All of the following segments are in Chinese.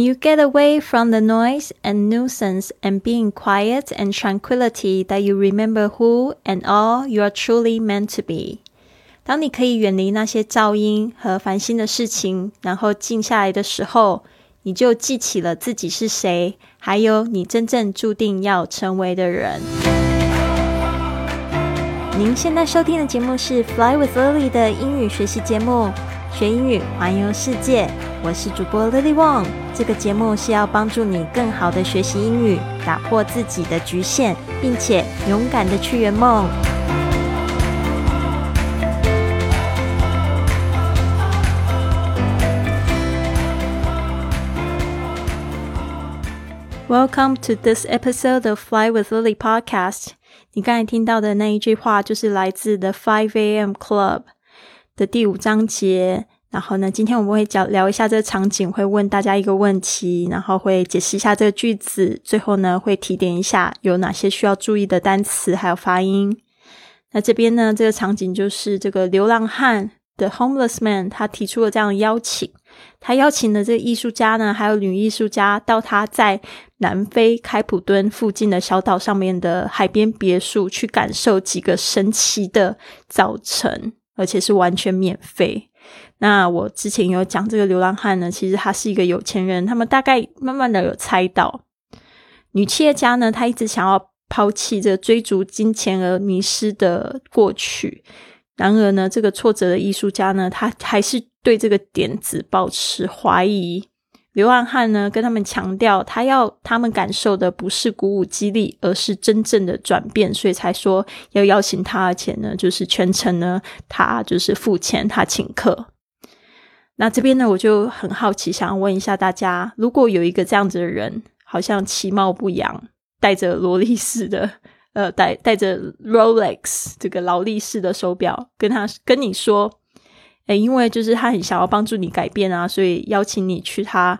You get away from the noise and nuisance and being quiet and tranquility that you remember who and all you are truly meant to be. 当你可以远离那些噪音和烦心的事情，然后静下来的时候，你就记起了自己是谁，还有你真正注定要成为的人。您现在收听的节目是《Fly with Lily》的英语学习节目。 学英语，环游世界。我是主播 Lily Wong。这个节目是要帮助你更好的学习英语，打破自己的局限，并且勇敢的去圆梦。Welcome to this episode of Fly with Lily podcast。你刚才听到的那一句话，就是来自 The Five A.M. Club。的第五章节，然后呢，今天我们会讲聊一下这个场景，会问大家一个问题，然后会解释一下这个句子，最后呢会提点一下有哪些需要注意的单词还有发音。那这边呢，这个场景就是这个流浪汉的 homeless man，他提出了这样的邀请，他邀请的这个艺术家呢，还有女艺术家到他在南非开普敦附近的小岛上面的海边别墅去感受几个神奇的早晨。而且是完全免费。那我之前有讲这个流浪汉呢，其实他是一个有钱人。他们大概慢慢的有猜到，女企业家呢，她一直想要抛弃这追逐金钱而迷失的过去。然而呢，这个挫折的艺术家呢，他还是对这个点子保持怀疑。流浪汉呢，跟他们强调，他要他们感受的不是鼓舞激励，而是真正的转变，所以才说要邀请他，而且呢，就是全程呢，他就是付钱，他请客。那这边呢，我就很好奇，想问一下大家，如果有一个这样子的人，好像其貌不扬，戴着劳力士的，呃，戴戴着 Rolex 这个劳力士的手表，跟他跟你说。哎，因为就是他很想要帮助你改变啊，所以邀请你去他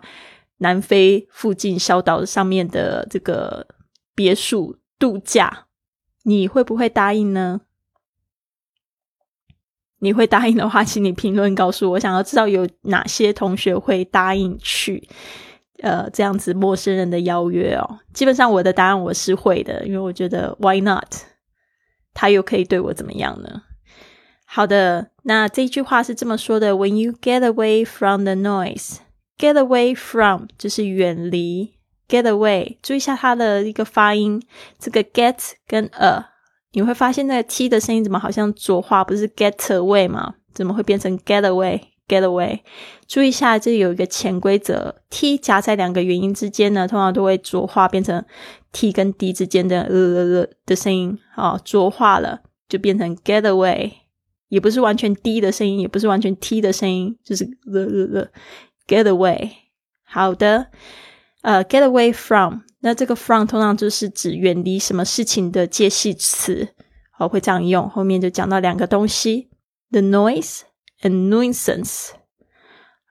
南非附近小岛上面的这个别墅度假，你会不会答应呢？你会答应的话，请你评论告诉我，想要知道有哪些同学会答应去呃这样子陌生人的邀约哦。基本上我的答案我是会的，因为我觉得 Why not？他又可以对我怎么样呢？好的，那这句话是这么说的：When you get away from the noise, get away from 就是远离，get away 注意一下它的一个发音，这个 get 跟 a，你会发现那个 t 的声音怎么好像浊化，不是 get away 吗？怎么会变成 get away？get away？注意一下，这有一个潜规则，t 夹在两个元音之间呢，通常都会浊化，变成 t 跟 d 之间的呃呃的声音，哦，浊化了就变成 get away。也不是完全低的声音，也不是完全 T 的声音，就是 the the the get away。好的，呃，get away from，那这个 from 通常就是指远离什么事情的介系词，好，会这样用。后面就讲到两个东西，the noise and nuisance。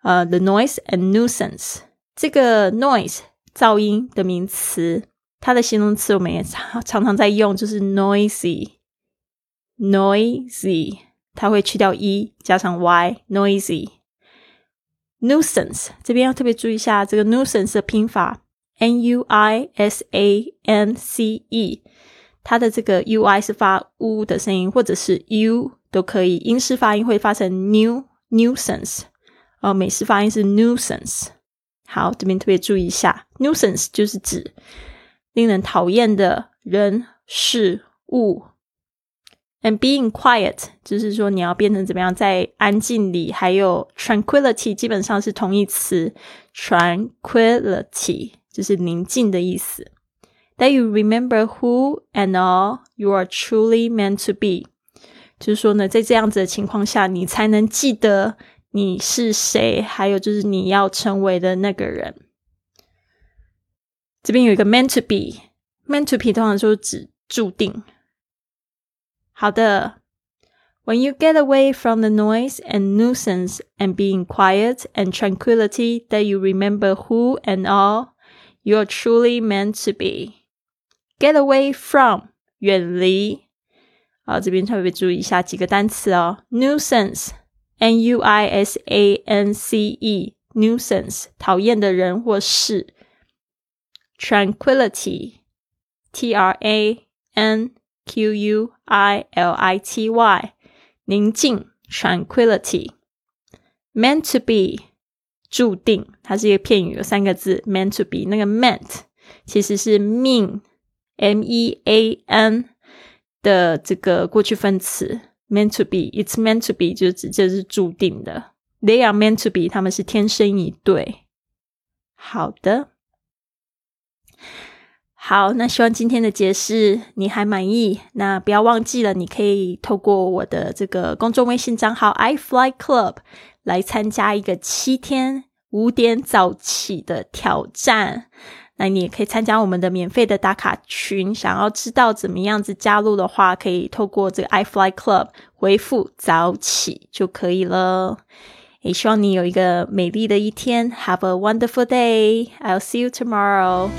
呃，the noise and nuisance，这个 noise 噪音的名词，它的形容词我们也常常常在用，就是 noisy，noisy。它会去掉 e 加上 y，noisy。nuisance 这边要特别注意一下，这个 nuisance 的拼法 n u i s a n c e，它的这个 u i 是发 u 的声音，或者是 u 都可以。英式发音会发成 new nuisance，哦，美式发音是 nuisance。好，这边特别注意一下，nuisance 就是指令人讨厌的人事物。And being quiet，就是说你要变成怎么样，在安静里。还有 tranquility，基本上是同义词，tranquility 就是宁静的意思。That you remember who and all you are truly meant to be，就是说呢，在这样子的情况下，你才能记得你是谁，还有就是你要成为的那个人。这边有一个 meant to be，meant to be 通常说指注定。好的，When you get away from the noise and nuisance and being quiet and tranquility, that you remember who and all you are truly meant to be. Get away from 远离，好，这边特别注意一下几个单词哦。Nuisance, N U I S A N C E, nuisance 讨厌的人或事。tranquility t r a n q u i l i t y 宁静 tranquility meant to be 注定，它是一个片语，有三个字 meant to be。那个 meant 其实是 mean m e a n 的这个过去分词 meant to be，it's meant to be 就直接是注定的。They are meant to be，他们是天生一对。好的， 好，那希望今天的解释你还满意。那不要忘记了，你可以透过我的这个公众微信账号 i fly club 来参加一个七天五点早起的挑战。那你也可以参加我们的免费的打卡群。想要知道怎么样子加入的话，可以透过这个 i fly club 回复早起就可以了。也希望你有一个美丽的一天。Have a wonderful day. I'll see you tomorrow.